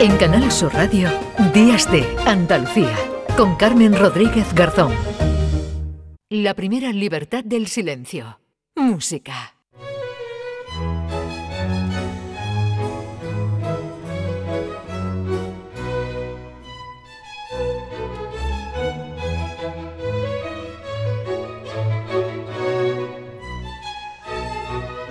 En Canal Sur Radio, Días de Andalucía, con Carmen Rodríguez Garzón. La primera libertad del silencio. Música.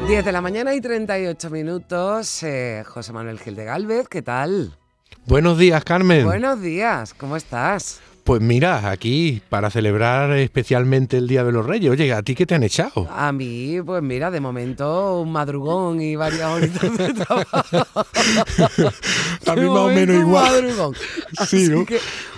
10 de la mañana y 38 minutos. Eh, José Manuel Gil de Galvez, ¿qué tal? Buenos días, Carmen. Buenos días, ¿cómo estás? Pues mira, aquí para celebrar especialmente el Día de los Reyes. Oye, ¿a ti qué te han echado? A mí, pues mira, de momento un madrugón y varias horitas de trabajo. a mí más o menos igual. Madrugón. Sí, ¿no?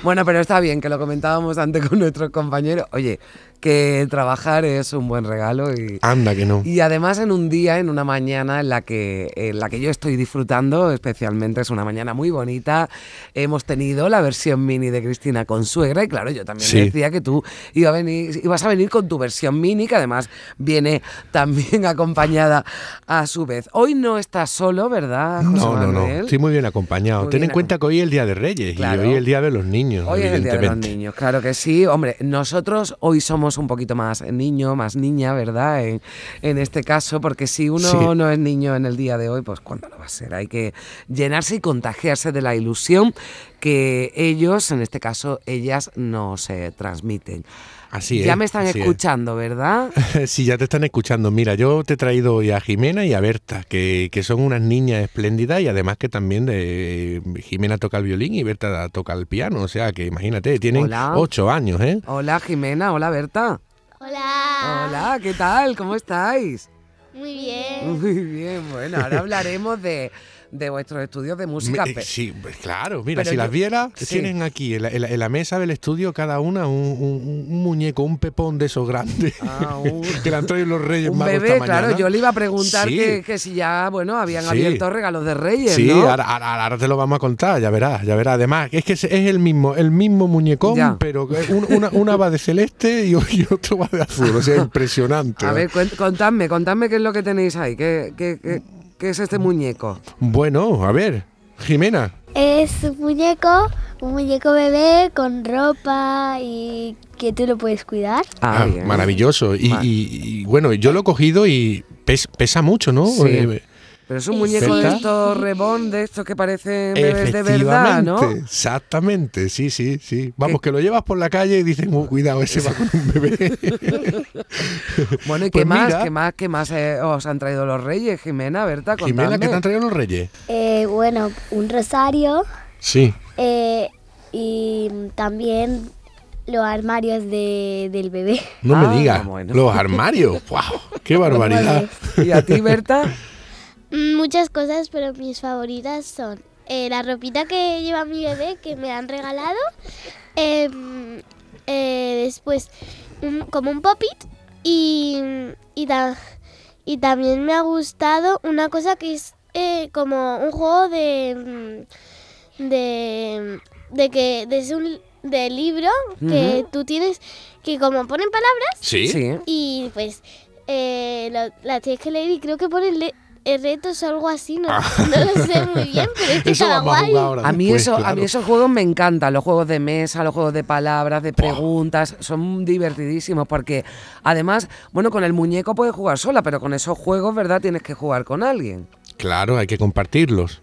bueno, pero está bien que lo comentábamos antes con nuestros compañeros. Oye, que trabajar es un buen regalo y anda que no. y además en un día en una mañana en la que en la que yo estoy disfrutando especialmente es una mañana muy bonita hemos tenido la versión mini de Cristina con suegra y claro yo también decía que tú iba a venir, ibas a venir con tu versión mini que además viene también acompañada a su vez. Hoy no estás solo verdad José no no no estoy muy bien acompañado. Ten en cuenta que hoy es el día de Reyes y hoy es el día de los niños hoy es el día de los niños claro que sí. Hombre nosotros hoy somos un poquito más niño, más niña, ¿verdad? En, en este caso, porque si uno no es niño en el día de hoy, pues ¿cuándo lo va a ser? Hay que llenarse y contagiarse de la ilusión que ellos, en este caso ellas, nos eh, transmiten. Así ya me están escuchando, ¿verdad? sí, ya te están escuchando. Mira, yo te he traído hoy a Jimena y a Berta, que, que son unas niñas espléndidas y además que también de, eh, Jimena toca el violín y Berta toca el piano. O sea, que imagínate, tienen ocho años, ¿eh? Hola Jimena, hola Berta. Hola. Hola, ¿qué tal? ¿Cómo estáis? Muy bien. Muy bien, bueno, ahora hablaremos de de vuestros estudios de música. Eh, sí, pues claro, mira, si las viera, tienen aquí en la, mesa del estudio cada una un, muñeco, un pepón de esos grandes ah, que le han traído los Reyes un bebé, claro, yo le iba a preguntar que, si ya, bueno, habían abierto regalos de Reyes. Sí, ahora, te lo vamos a contar, ya verás, ya verás. Además, es que es el mismo, el mismo muñecón, pero una, una, va de celeste y, otro va de azul, o sea, impresionante. A ver, contadme, contadme qué es lo que tenéis ahí, qué, qué ¿Qué es este muñeco? Bueno, a ver, Jimena. Es un muñeco, un muñeco bebé con ropa y que tú lo puedes cuidar. Ah, ah maravilloso. Y, bueno, yo lo he cogido y pesa mucho, ¿no? Sí. Eh, pero es un muñeco de estos rebón, de estos que parecen bebés de verdad, ¿no? Exactamente, sí, sí, sí. Vamos, que lo llevas por la calle y dicen, oh, cuidado, ese va con un bebé. bueno, ¿y qué, pues más, qué más, qué más eh, os han traído los reyes, Jimena, Berta? Jimena, ¿qué te han traído los reyes? Eh, bueno, un rosario. Sí. Eh, y también los armarios de, del bebé. No me ah, digas, los armarios. ¡Wow! ¡Qué barbaridad! ¿Y a ti, Berta? Mm, muchas cosas, pero mis favoritas son eh, la ropita que lleva mi bebé, que me han regalado. Em, eh, después, como un pop-it. Y, y, y, también me ha gustado una cosa que es eh, como un juego de. de. de que. de un de libro que tú tienes que como ponen palabras sí, y pues la tienes que leer y creo que ponen retos o algo así, no, ah. no, lo sé muy bien, pero es que está guay. A, mí eso, a mí esos juegos me encantan, los juegos de mesa, los juegos de palabras, de preguntas, son divertidísimos porque además, bueno, con el muñeco puedes jugar sola, pero con esos juegos, ¿verdad? Tienes que jugar con alguien. Claro, hay que compartirlos.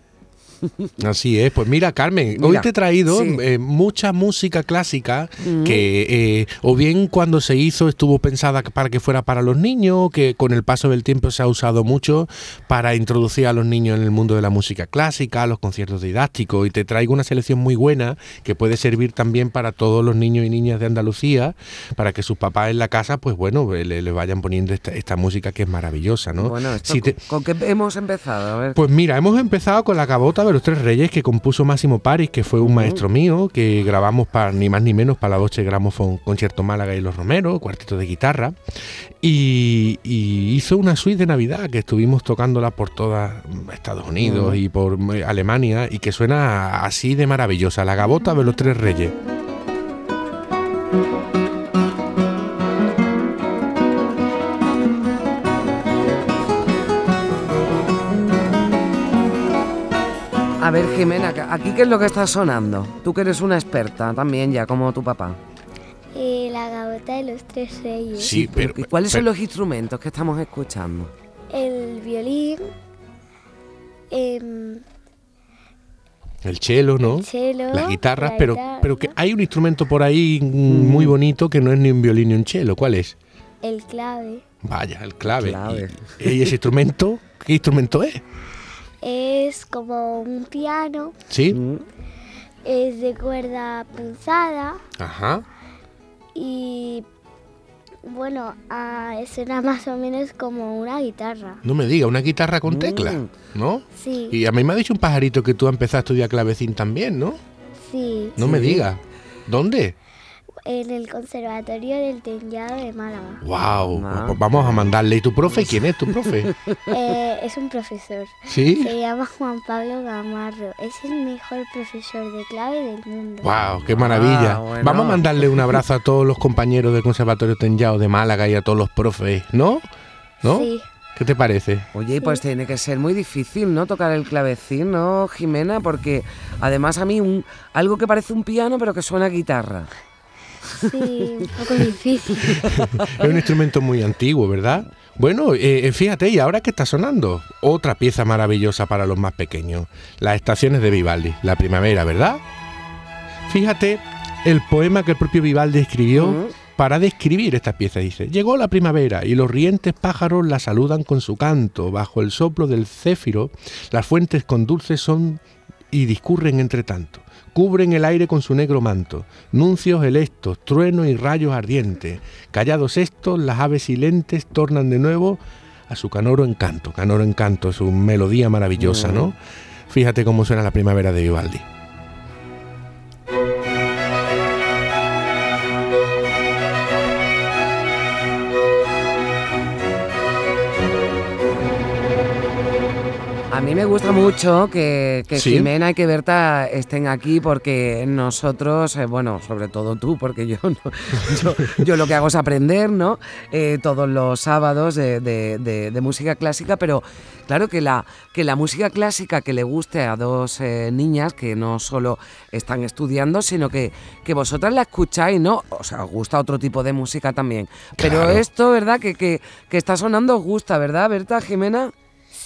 Así es, pues mira Carmen, hoy te he traído eh, mucha música clásica mm. que eh, o bien cuando se hizo estuvo pensada para que fuera para los niños, que con el paso del tiempo se ha usado mucho para introducir a los niños en el mundo de la música clásica, los conciertos didácticos y te traigo una selección muy buena que puede servir también para todos los niños y niñas de Andalucía, para que sus papás en la casa, pues bueno, le, vayan poniendo esta, música que es maravillosa, ¿no? Bueno, ¿con qué hemos empezado? Pues mira, hemos empezado con la cabota de los Tres Reyes que compuso Máximo Paris, que fue un maestro mío, que grabamos para ni más ni menos para la Doche Gramophone Concierto Málaga y Los Romero, cuarteto de guitarra, y, hizo una suite de Navidad que estuvimos tocándola por toda Estados Unidos y por eh, Alemania y que suena así de maravillosa, la gabota de los Tres Reyes. A ver, Jimena, ¿aquí qué es lo que está sonando? Tú que eres una experta también ya, como tu papá. Eh, la gavota de los tres reyes. Sí, pero... ¿Y cuáles son los instrumentos que estamos escuchando? El violín, em, el cello, ¿no? el cello, Las guitarras, la pero, guitarra, pero que hay un instrumento por ahí mm, muy bonito que no es ni un violín ni un cello. ¿Cuál es? el clave. Vaya, el clave. Clave. ¿Y, y ese instrumento? ¿Qué instrumento es? Es como un piano, ¿Sí? Es de cuerda punzada Ajá. y bueno, ah, suena más o menos como una guitarra. No me diga, una guitarra con Mm. tecla, ¿no? Sí, Y a mí me ha dicho un pajarito que tú has empezado a estudiar clavecín también, ¿no? sí, No me diga. ¿Dónde? En el Conservatorio del Teñado de Málaga. Wow, Ah. pues vamos a mandarle. ¿Y tu profe? ¿Quién es tu profe? Eh, es un profesor. ¿Sí? Se llama Juan Pablo Gamarro. Es el mejor profesor de clave del mundo. Wow, qué maravilla. Ah, bueno. Vamos a mandarle un abrazo a todos los compañeros del Conservatorio Tellado de Málaga y a todos los profes, ¿no? ¿No? Sí, ¿Qué te parece? Oye, pues tiene que ser muy difícil, ¿no? Tocar el clavecín, ¿no, Jimena? Porque además a mí un, algo que parece un piano pero que suena a guitarra. Sí, un poco difícil. Es un instrumento muy antiguo, ¿verdad? Bueno, eh, fíjate, ¿y ahora qué está sonando? Otra pieza maravillosa para los más pequeños. Las estaciones de Vivaldi, la primavera, ¿verdad? Fíjate el poema que el propio Vivaldi escribió para describir esta pieza. Dice, llegó la primavera y los rientes pájaros la saludan con su canto. Bajo el soplo del céfiro, las fuentes con dulces son y discurren entre tanto. Cubren el aire con su negro manto, nuncios helestos, truenos y rayos ardientes. Callados estos, las aves silentes tornan de nuevo a su canoro encanto. Canoro encanto, su melodía maravillosa, ¿no? Fíjate cómo suena la primavera de Vivaldi. Me gusta mucho que, que Sí. Jimena y que Berta estén aquí porque nosotros, eh, bueno, sobre todo tú, porque yo, no- yo, yo lo que hago es aprender, ¿no? Eh, todos los sábados de, de- de- de música clásica, pero claro que la, que la música clásica que le guste a dos eh, niñas que no solo están estudiando, sino que, que vosotras la escucháis, ¿no? O sea, os gusta otro tipo de música también. Pero esto, ¿verdad? Que, que, que está sonando os gusta, ¿verdad, Berta, Jimena?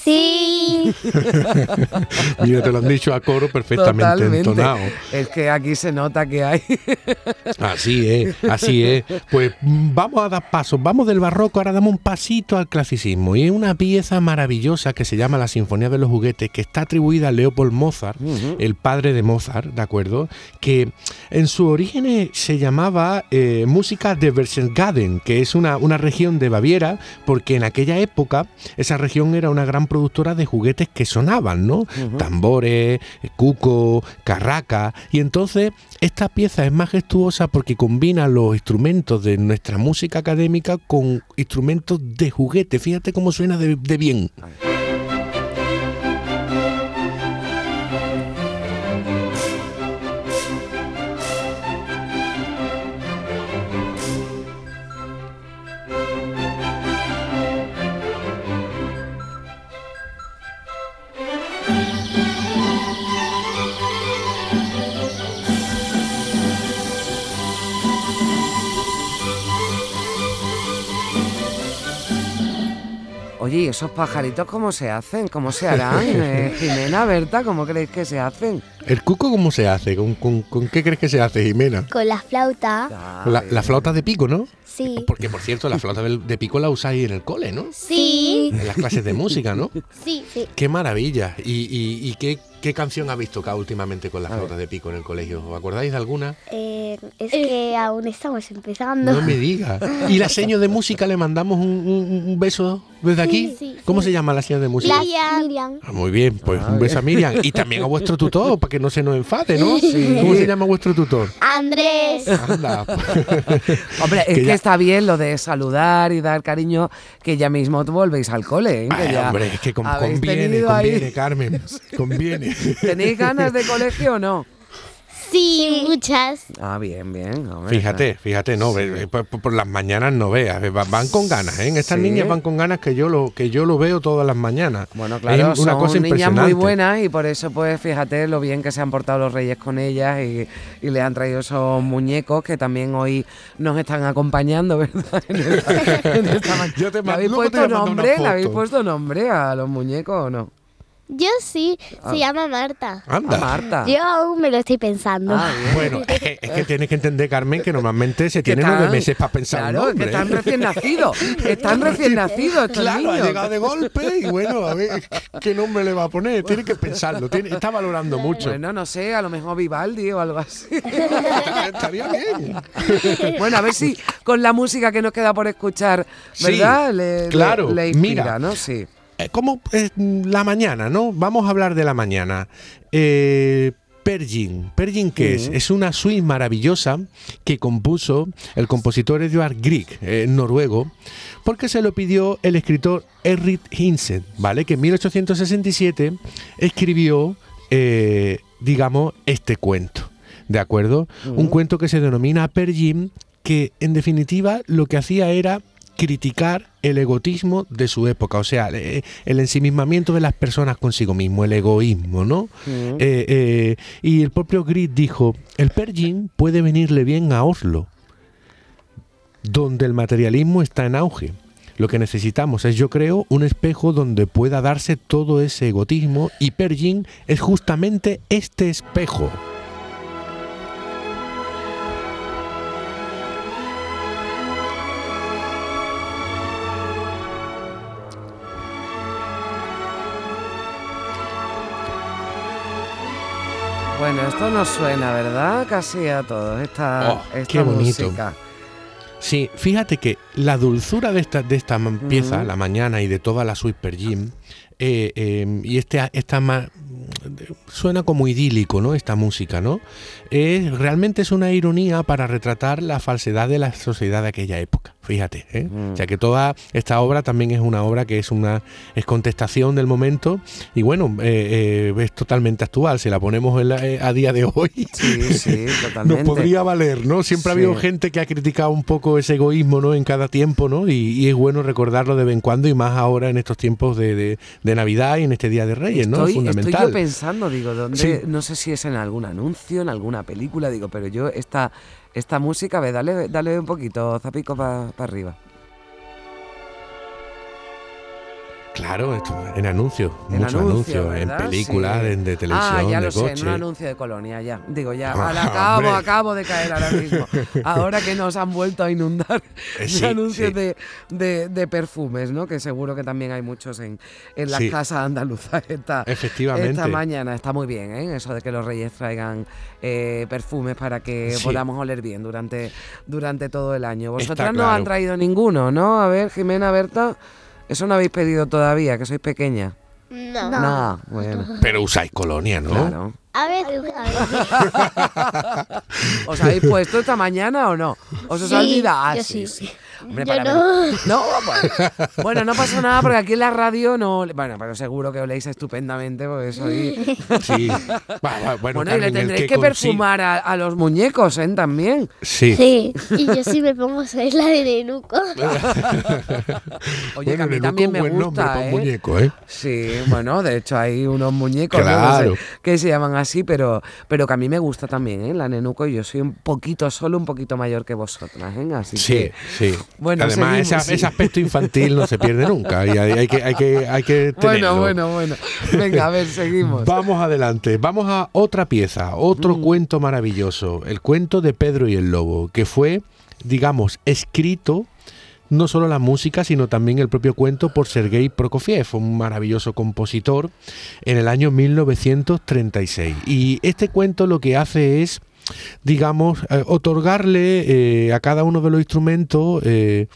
Sí, Mira, te lo han dicho a coro perfectamente entonado. Es que aquí se nota que hay. Así es, así es. Pues vamos a dar pasos, vamos del barroco, ahora damos un pasito al clasicismo. Y es una pieza maravillosa que se llama La Sinfonía de los Juguetes, que está atribuida a Leopold Mozart, el padre de Mozart, ¿de acuerdo? Que en su origen se llamaba eh, música de Berchtesgaden, que es una, una región de Baviera, porque en aquella época esa región era una gran productora de juguetes que sonaban, ¿no? Tambores, cuco, carraca. Y entonces esta pieza es majestuosa porque combina los instrumentos de nuestra música académica con instrumentos de juguete. Fíjate cómo suena de, de bien. Oye, ¿y esos pajaritos cómo se hacen? ¿Cómo se harán? Eh, Jimena, Berta, ¿cómo creéis que se hacen? ¿El cuco cómo se hace? ¿Con, con- con qué crees que se hace, Jimena? con la flauta. La, la flauta de pico, ¿no? Sí. Porque, por cierto, la flauta de pico la usáis en el cole, ¿no? Sí. En las clases de música, ¿no? Sí, sí. Qué maravilla. ¿Y, y- y qué, qué canción habéis tocado últimamente con la flauta de pico en el colegio? ¿Os acordáis de alguna? Eh, es que aún estamos empezando. No me digas. ¿Y la seño de música le mandamos un, un- un beso desde aquí? sí, ¿Cómo se llama la seño de música? Miriam. Miriam. Ah, muy bien, pues Ah, un beso a Miriam. Y también a vuestro tutor, para que no se nos enfade, ¿no? ¿Cómo se llama vuestro tutor? Andrés. Anda. Hombre, es Que ya- está bien lo de saludar y dar cariño, que ya mismo volvéis al cole. ¿eh? Que Ay, ya hombre, es que con- conviene, tenido ahí- conviene, Carmen. Conviene. ¿Tenéis ganas de colegio o no? Sí, muchas. Ah, bien, bien. fíjate, fíjate, no, por, las mañanas no veas, van con ganas, ¿eh? Estas niñas van con ganas que yo lo que yo lo veo todas las mañanas. Bueno, claro, una son cosa niñas muy buenas y por eso pues fíjate lo bien que se han portado los reyes con ellas y, y les han traído esos muñecos que también hoy nos están acompañando, ¿verdad? En esta, ¿Le habéis puesto nombre? ¿Le habéis puesto nombre a los muñecos o no? Yo sí, se ah. llama Marta. Anda. Ah, Marta. Yo aún me lo estoy pensando. Ah, bueno, es que, tienes que entender, Carmen, que normalmente se tiene nueve meses para pensar claro, que están recién nacidos. Están recién nacidos Claro, ha llegado de golpe y bueno, a ver qué nombre le va a poner. Tiene que pensarlo. está valorando mucho. Bueno, no sé, a lo mejor Vivaldi o algo así. Estaría bien. Bueno, a ver si con la música que nos queda por escuchar, ¿verdad? le, claro, le, inspira, ¿no? Sí. Eh, como la mañana, ¿no? Vamos a hablar de la mañana. Eh, Pergin. ¿Pergin qué es? Es una suite maravillosa que compuso el compositor Edvard Grieg, eh, noruego, porque se lo pidió el escritor Errit Hinsen, ¿vale? Que en 1867 escribió, digamos, este cuento, ¿de acuerdo? Un cuento que se denomina Pergin, que en definitiva lo que hacía era criticar el egotismo de su época, o sea, el ensimismamiento de las personas consigo mismo, el egoísmo, ¿no? Eh, eh, y el propio Grid dijo, el Pergin puede venirle bien a Oslo, donde el materialismo está en auge. Lo que necesitamos es, yo creo, un espejo donde pueda darse todo ese egotismo y Pergin es justamente este espejo. Bueno, esto nos suena, ¿verdad? Casi a todos, esta, oh, esta qué bonito. música. Sí, fíjate que la dulzura de esta, de esta pieza, la mañana y de toda la Super Gym, eh, eh, y este, esta más, suena como idílico, ¿no? Esta música, ¿no? realmente es una ironía para retratar la falsedad de la sociedad de aquella época. Fíjate, ¿eh? O sea que toda esta obra también es una obra que es una es contestación del momento y bueno, eh, eh, es totalmente actual. Si la ponemos a día de hoy, sí, sí, nos podría valer, ¿no? Siempre ha habido gente que ha criticado un poco ese egoísmo, ¿no? En cada tiempo, ¿no? Y, es bueno recordarlo de vez en cuando y más ahora en estos tiempos de, Navidad y en este Día de Reyes, ¿no? Es fundamental. Estoy yo pensando, digo, ¿dónde? No sé si es en algún anuncio, en alguna película, digo, pero yo esta, esta música, ve, dale, dale un poquito, zapico para arriba. Claro, esto, en anuncios, muchos anuncios, en películas, de, televisión, ah, ya lo sé, en un anuncio de colonia, ya. Digo, ya, al acabo, acabo de caer ahora mismo. Ahora que nos han vuelto a inundar eh, anuncios De, de, perfumes, ¿no? Que seguro que también hay muchos en, en las casas andaluzas esta, Efectivamente. esta mañana. Está muy bien, ¿eh? Eso de que los reyes traigan eh, perfumes para que podamos oler bien durante, durante todo el año. Vosotras no han traído ninguno, ¿no? A ver, Jimena, Berta. Eso no habéis pedido todavía, que sois pequeña. No. No, bueno. Pero usáis colonia, ¿no? Claro. A ver, ¿Os habéis puesto esta mañana o no? ¿Os os ha olvidado? Ah, sí, sí. Hombre, no. no bueno. no pasa nada porque aquí en la radio no. Bueno, pero seguro que oléis estupendamente porque soy. Sí. bueno, y le tendréis que, perfumar a, los muñecos, ¿eh? También. Sí. Sí. Y yo sí me pongo es la de Nenuco. Oye, que a mí también me gusta. ¿eh? muñeco, ¿eh? Sí, bueno, de hecho hay unos muñecos que se llaman así, pero, pero que a mí me gusta también, ¿eh? La Nenuco. Y yo soy un poquito, solo un poquito mayor que vosotras, ¿eh? Así sí, sí. Bueno, Además, ese, aspecto infantil no se pierde nunca y hay, que, hay, que, hay que tenerlo. Bueno, bueno, bueno. Venga, a ver, seguimos. Vamos adelante. Vamos a otra pieza, otro mm. cuento maravilloso. El cuento de Pedro y el Lobo, que fue, digamos, escrito no solo la música, sino también el propio cuento por Sergei Prokofiev, un maravilloso compositor, en el año 1936. Y este cuento lo que hace es digamos, eh, otorgarle eh, a cada uno de los instrumentos eh,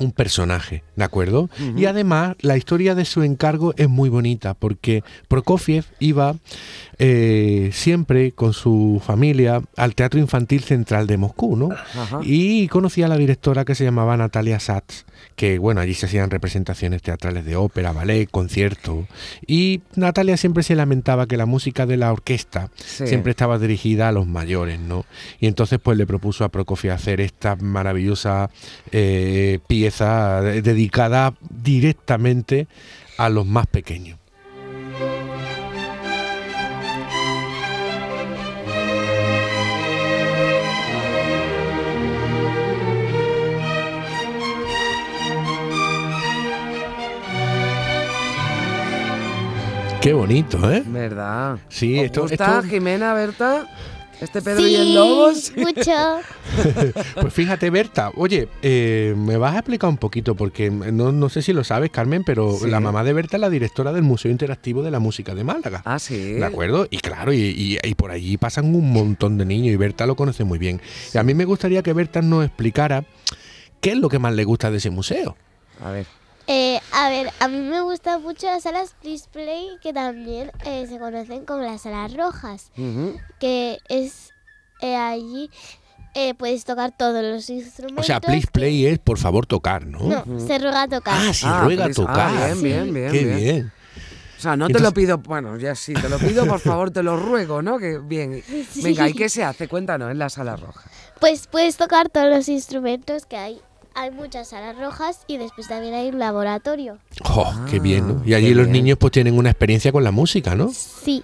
un personaje, ¿De acuerdo? Y además la historia de su encargo es muy bonita porque Prokofiev iba eh, siempre con su familia al Teatro Infantil Central de Moscú, ¿no? Y conocía a la directora que se llamaba Natalia Satz, que bueno, allí se hacían representaciones teatrales de ópera, ballet, concierto. Y Natalia siempre se lamentaba que la música de la orquesta siempre estaba dirigida a los mayores, ¿no? Y entonces pues le propuso a Prokofiev hacer esta maravillosa eh, pieza dedicada directamente a los más pequeños. Qué bonito, ¿eh? ¿Verdad? Sí, esto, gusta, Jimena, Berta? ¿Este Pedro y el Lobo? Sí, mucho. pues fíjate, Berta, oye, eh, me vas a explicar un poquito, porque no, sé si lo sabes, Carmen, pero la mamá de Berta es la directora del Museo Interactivo de la Música de Málaga. Ah, sí. ¿De acuerdo? Y claro, y, y por allí pasan un montón de niños y Berta lo conoce muy bien. Y a mí me gustaría que Berta nos explicara qué es lo que más le gusta de ese museo. A ver. Eh, a ver, a mí me gustan mucho las salas display que también eh, se conocen como las salas rojas, que es eh, allí puedes tocar todos los instrumentos. O sea, please play es por favor tocar, ¿no? No, se ruega tocar. Ah, se ah, ruega tocar. Ah, bien, bien, bien. Qué bien. O sea, no te lo pido, bueno, ya sí, te lo pido, por favor, te lo ruego, ¿no? Que bien. Venga, ¿y qué se hace? Cuéntanos en la sala roja. Pues puedes tocar todos los instrumentos que hay hay muchas salas rojas y después también hay un laboratorio. ¡Oh, qué bien! ¿no? Y allí los niños pues tienen una experiencia con la música, ¿no? Sí.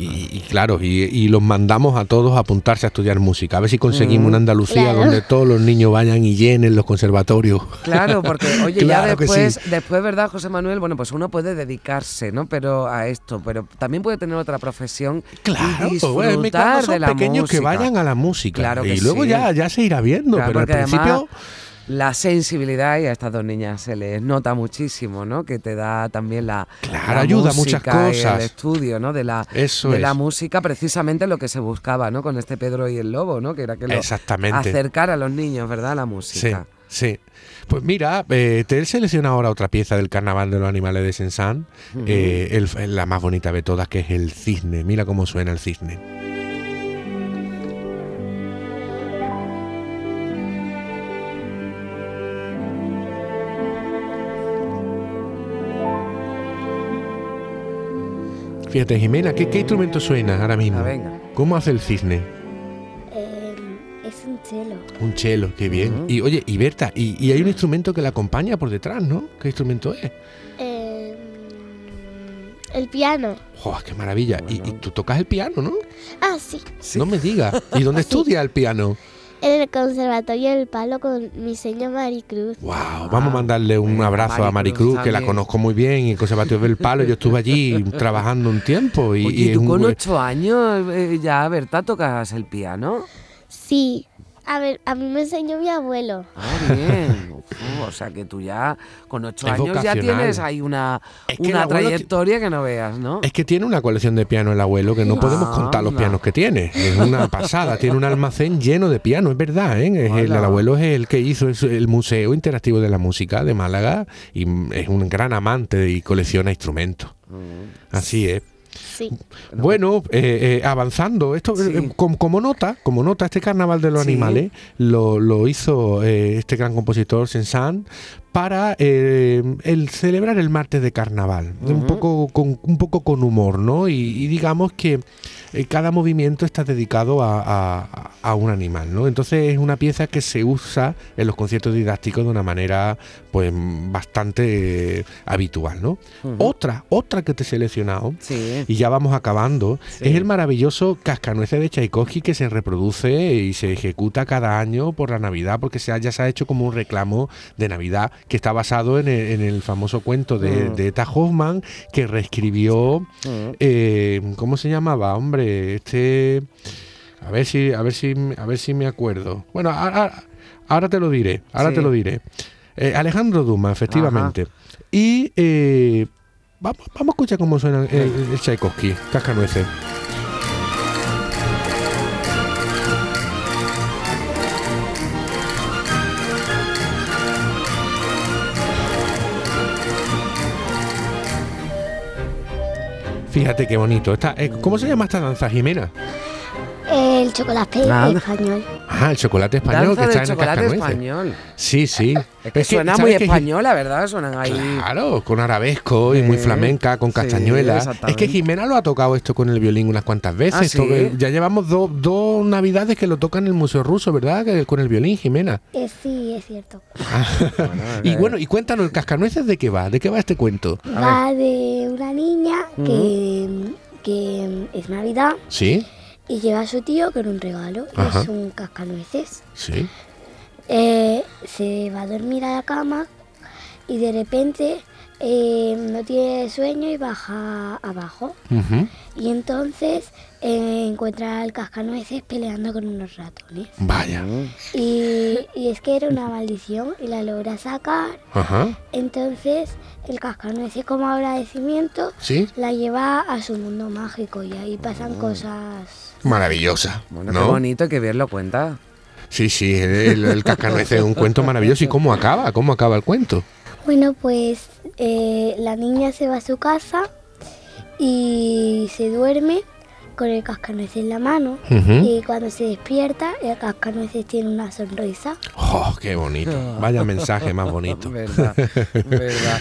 Y, claro, y, los mandamos a todos a apuntarse a estudiar música. A ver si conseguimos mm, una Andalucía donde todos los niños vayan y llenen los conservatorios. Claro, porque oye, ya después, después, ¿verdad, José Manuel? Bueno, pues uno puede dedicarse, ¿no? Pero a esto, pero también puede tener otra profesión. Claro, y disfrutar de la pequeños que vayan a la música. Claro y luego ya, ya se irá viendo, pero al principio la sensibilidad y a estas dos niñas se les nota muchísimo, ¿no? Que te da también la, claro, ayuda muchas cosas. el estudio, ¿no? De la de la música, precisamente lo que se buscaba, ¿no? Con este Pedro y el Lobo, ¿no? Que era que lo acercar a los niños, ¿verdad? A la música. Sí, sí. Pues mira, eh, te he seleccionado ahora otra pieza del Carnaval de los Animales de Sensan, eh, la más bonita de todas, que es el cisne. Mira cómo suena el cisne. Fíjate, Jimena, ¿qué, instrumento suena ahora mismo? venga. ¿Cómo hace el cisne? Em, es un cello. Un cello, qué bien. Y oye, y Berta, y, hay un instrumento que la acompaña por detrás, ¿no? ¿Qué instrumento es? Em, el piano. ¡Oh, qué maravilla! Y, tú tocas el piano, ¿no? Ah, sí. No me digas. ¿Y dónde estudia el piano? En el Conservatorio del Palo con mi señora Maricruz. Wow, vamos a mandarle un abrazo a Maricruz, que la conozco muy bien, en el Conservatorio del Palo. Yo estuve allí trabajando un tiempo. Y, Oye, tú con ocho años eh, ya, Berta, tocas el piano? Sí. A ver, a mí me enseñó mi abuelo. Ah, bien. o sea que tú ya con ocho años ya tienes ahí una, una trayectoria que no veas, ¿no? Es que tiene una colección de piano el abuelo que no podemos contar los pianos que tiene. Es una pasada. tiene un almacén lleno de pianos, es verdad. ¿eh? el, abuelo es el que hizo el Museo Interactivo de la Música de Málaga y es un gran amante y colecciona instrumentos. Mm. Así es. Bueno, eh, eh, avanzando, esto eh, como, nota, como nota, este carnaval de los animales lo, hizo este gran compositor Sensan para el celebrar el martes de carnaval, un poco con un poco con humor, ¿no? y digamos que eh, cada movimiento está dedicado a, un animal, ¿no? Entonces es una pieza que se usa en los conciertos didácticos de una manera pues bastante habitual, ¿no? Otra, otra que te he seleccionado, y ya vamos acabando, es el maravilloso Cascanueces de Tchaikovsky que se reproduce y se ejecuta cada año por la Navidad, porque se ya se ha hecho como un reclamo de Navidad que está basado en el, famoso cuento de, de, Eta Hoffman que reescribió, eh, ¿cómo se llamaba? Hombre, este. A ver si, a ver si, a ver si me acuerdo. Bueno, ahora, te lo diré. Ahora te lo diré. Eh, Alejandro Duma, efectivamente. Y eh, vamos, vamos a escuchar cómo suena el, el Tchaikovsky, Cascanueces. Fíjate qué bonito. Eh, ¿Cómo se llama esta danza, Jimena? El chocolate español. Ah, el chocolate español que está en chocolate el español. Sí, sí. Es que, suena muy española, ¿verdad? Suenan ahí. Claro, con arabesco y muy flamenca, con castañuela. es que Jimena lo ha tocado esto con el violín unas cuantas veces. Ah, ya llevamos dos navidades que lo toca en el Museo Ruso, ¿verdad? Con el violín, Jimena. Eh, sí, es cierto. y bueno, y cuéntanos, ¿el cascanueces de qué va? ¿De qué va este cuento? Va de una niña que, que es Navidad. Sí y lleva a su tío con un regalo. Es un cascanueces. Sí. Eh, se va a dormir a la cama y de repente eh, no tiene sueño y baja abajo. Y entonces eh, encuentra al cascanueces peleando con unos ratones. Vaya. Y, es que era una maldición y la logra sacar. Entonces el cascanueces como agradecimiento la lleva a su mundo mágico y ahí pasan mm. cosas maravillosas. Bueno, qué bonito que bien lo cuenta. Sí, sí, el, el cascanueces es un cuento maravilloso. ¿Y cómo acaba? ¿Cómo acaba el cuento? Bueno, pues eh, la niña se va a su casa y se duerme con el cascanueces en la mano y cuando se despierta el cascanueces tiene una sonrisa. ¡Oh, qué bonito! Vaya mensaje más bonito. verdad, verdad.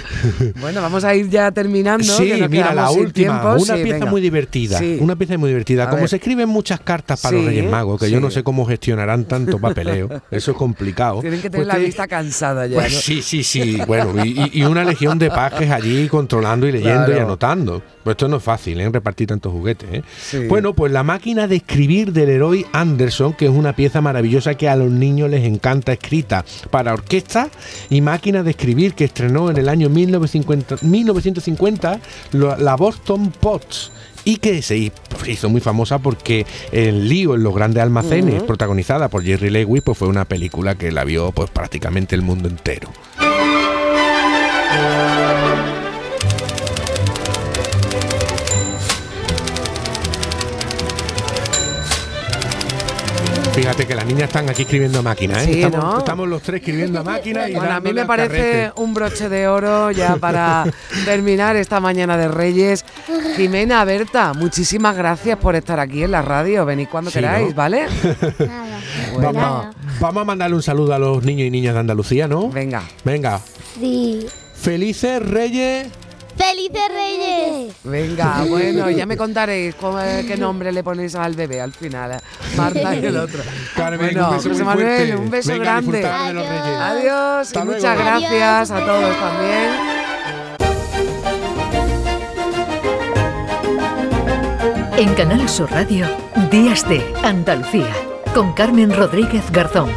Bueno, vamos a ir ya terminando. Sí, mira, la última, una pieza muy divertida. Una pieza muy divertida. Como se escriben muchas cartas para los Reyes Magos, que yo no sé cómo gestionarán tanto papeleo, eso es complicado. Tienen que tener pues la vista cansada ya. Pues sí, sí, sí. Bueno, y, una legión de pajes allí controlando y leyendo y anotando. Pues esto no es fácil, ¿eh? repartir tantos juguetes. ¿eh? Bueno, pues la máquina de escribir del héroe Anderson, que es una pieza maravillosa que a los niños les encanta, escrita para orquesta y máquina de escribir que estrenó en el año 1950, la Boston Pots y que se hizo muy famosa porque El lío en los grandes almacenes, protagonizada por Jerry Lewis, pues fue una película que la vio pues prácticamente el mundo entero. Fíjate que las niñas están aquí escribiendo a máquina, ¿eh? estamos, los tres escribiendo a máquina. Y bueno, a mí me parece un broche de oro ya para terminar esta mañana de Reyes. Jimena, Berta, muchísimas gracias por estar aquí en la radio. Venid cuando queráis, ¿vale? Nada. Vamos, a mandarle un saludo a los niños y niñas de Andalucía, ¿no? Venga. Venga. Sí. Felices Reyes. ¡Felices Reyes! Venga, bueno, ya me contaréis qué nombre le ponéis al bebé al final. Marta y el otro. Carmen, un beso Manuel, un beso grande. Adiós. y muchas gracias a todos también. En Canal Sur Radio, Días de Andalucía, con Carmen Rodríguez Garzón.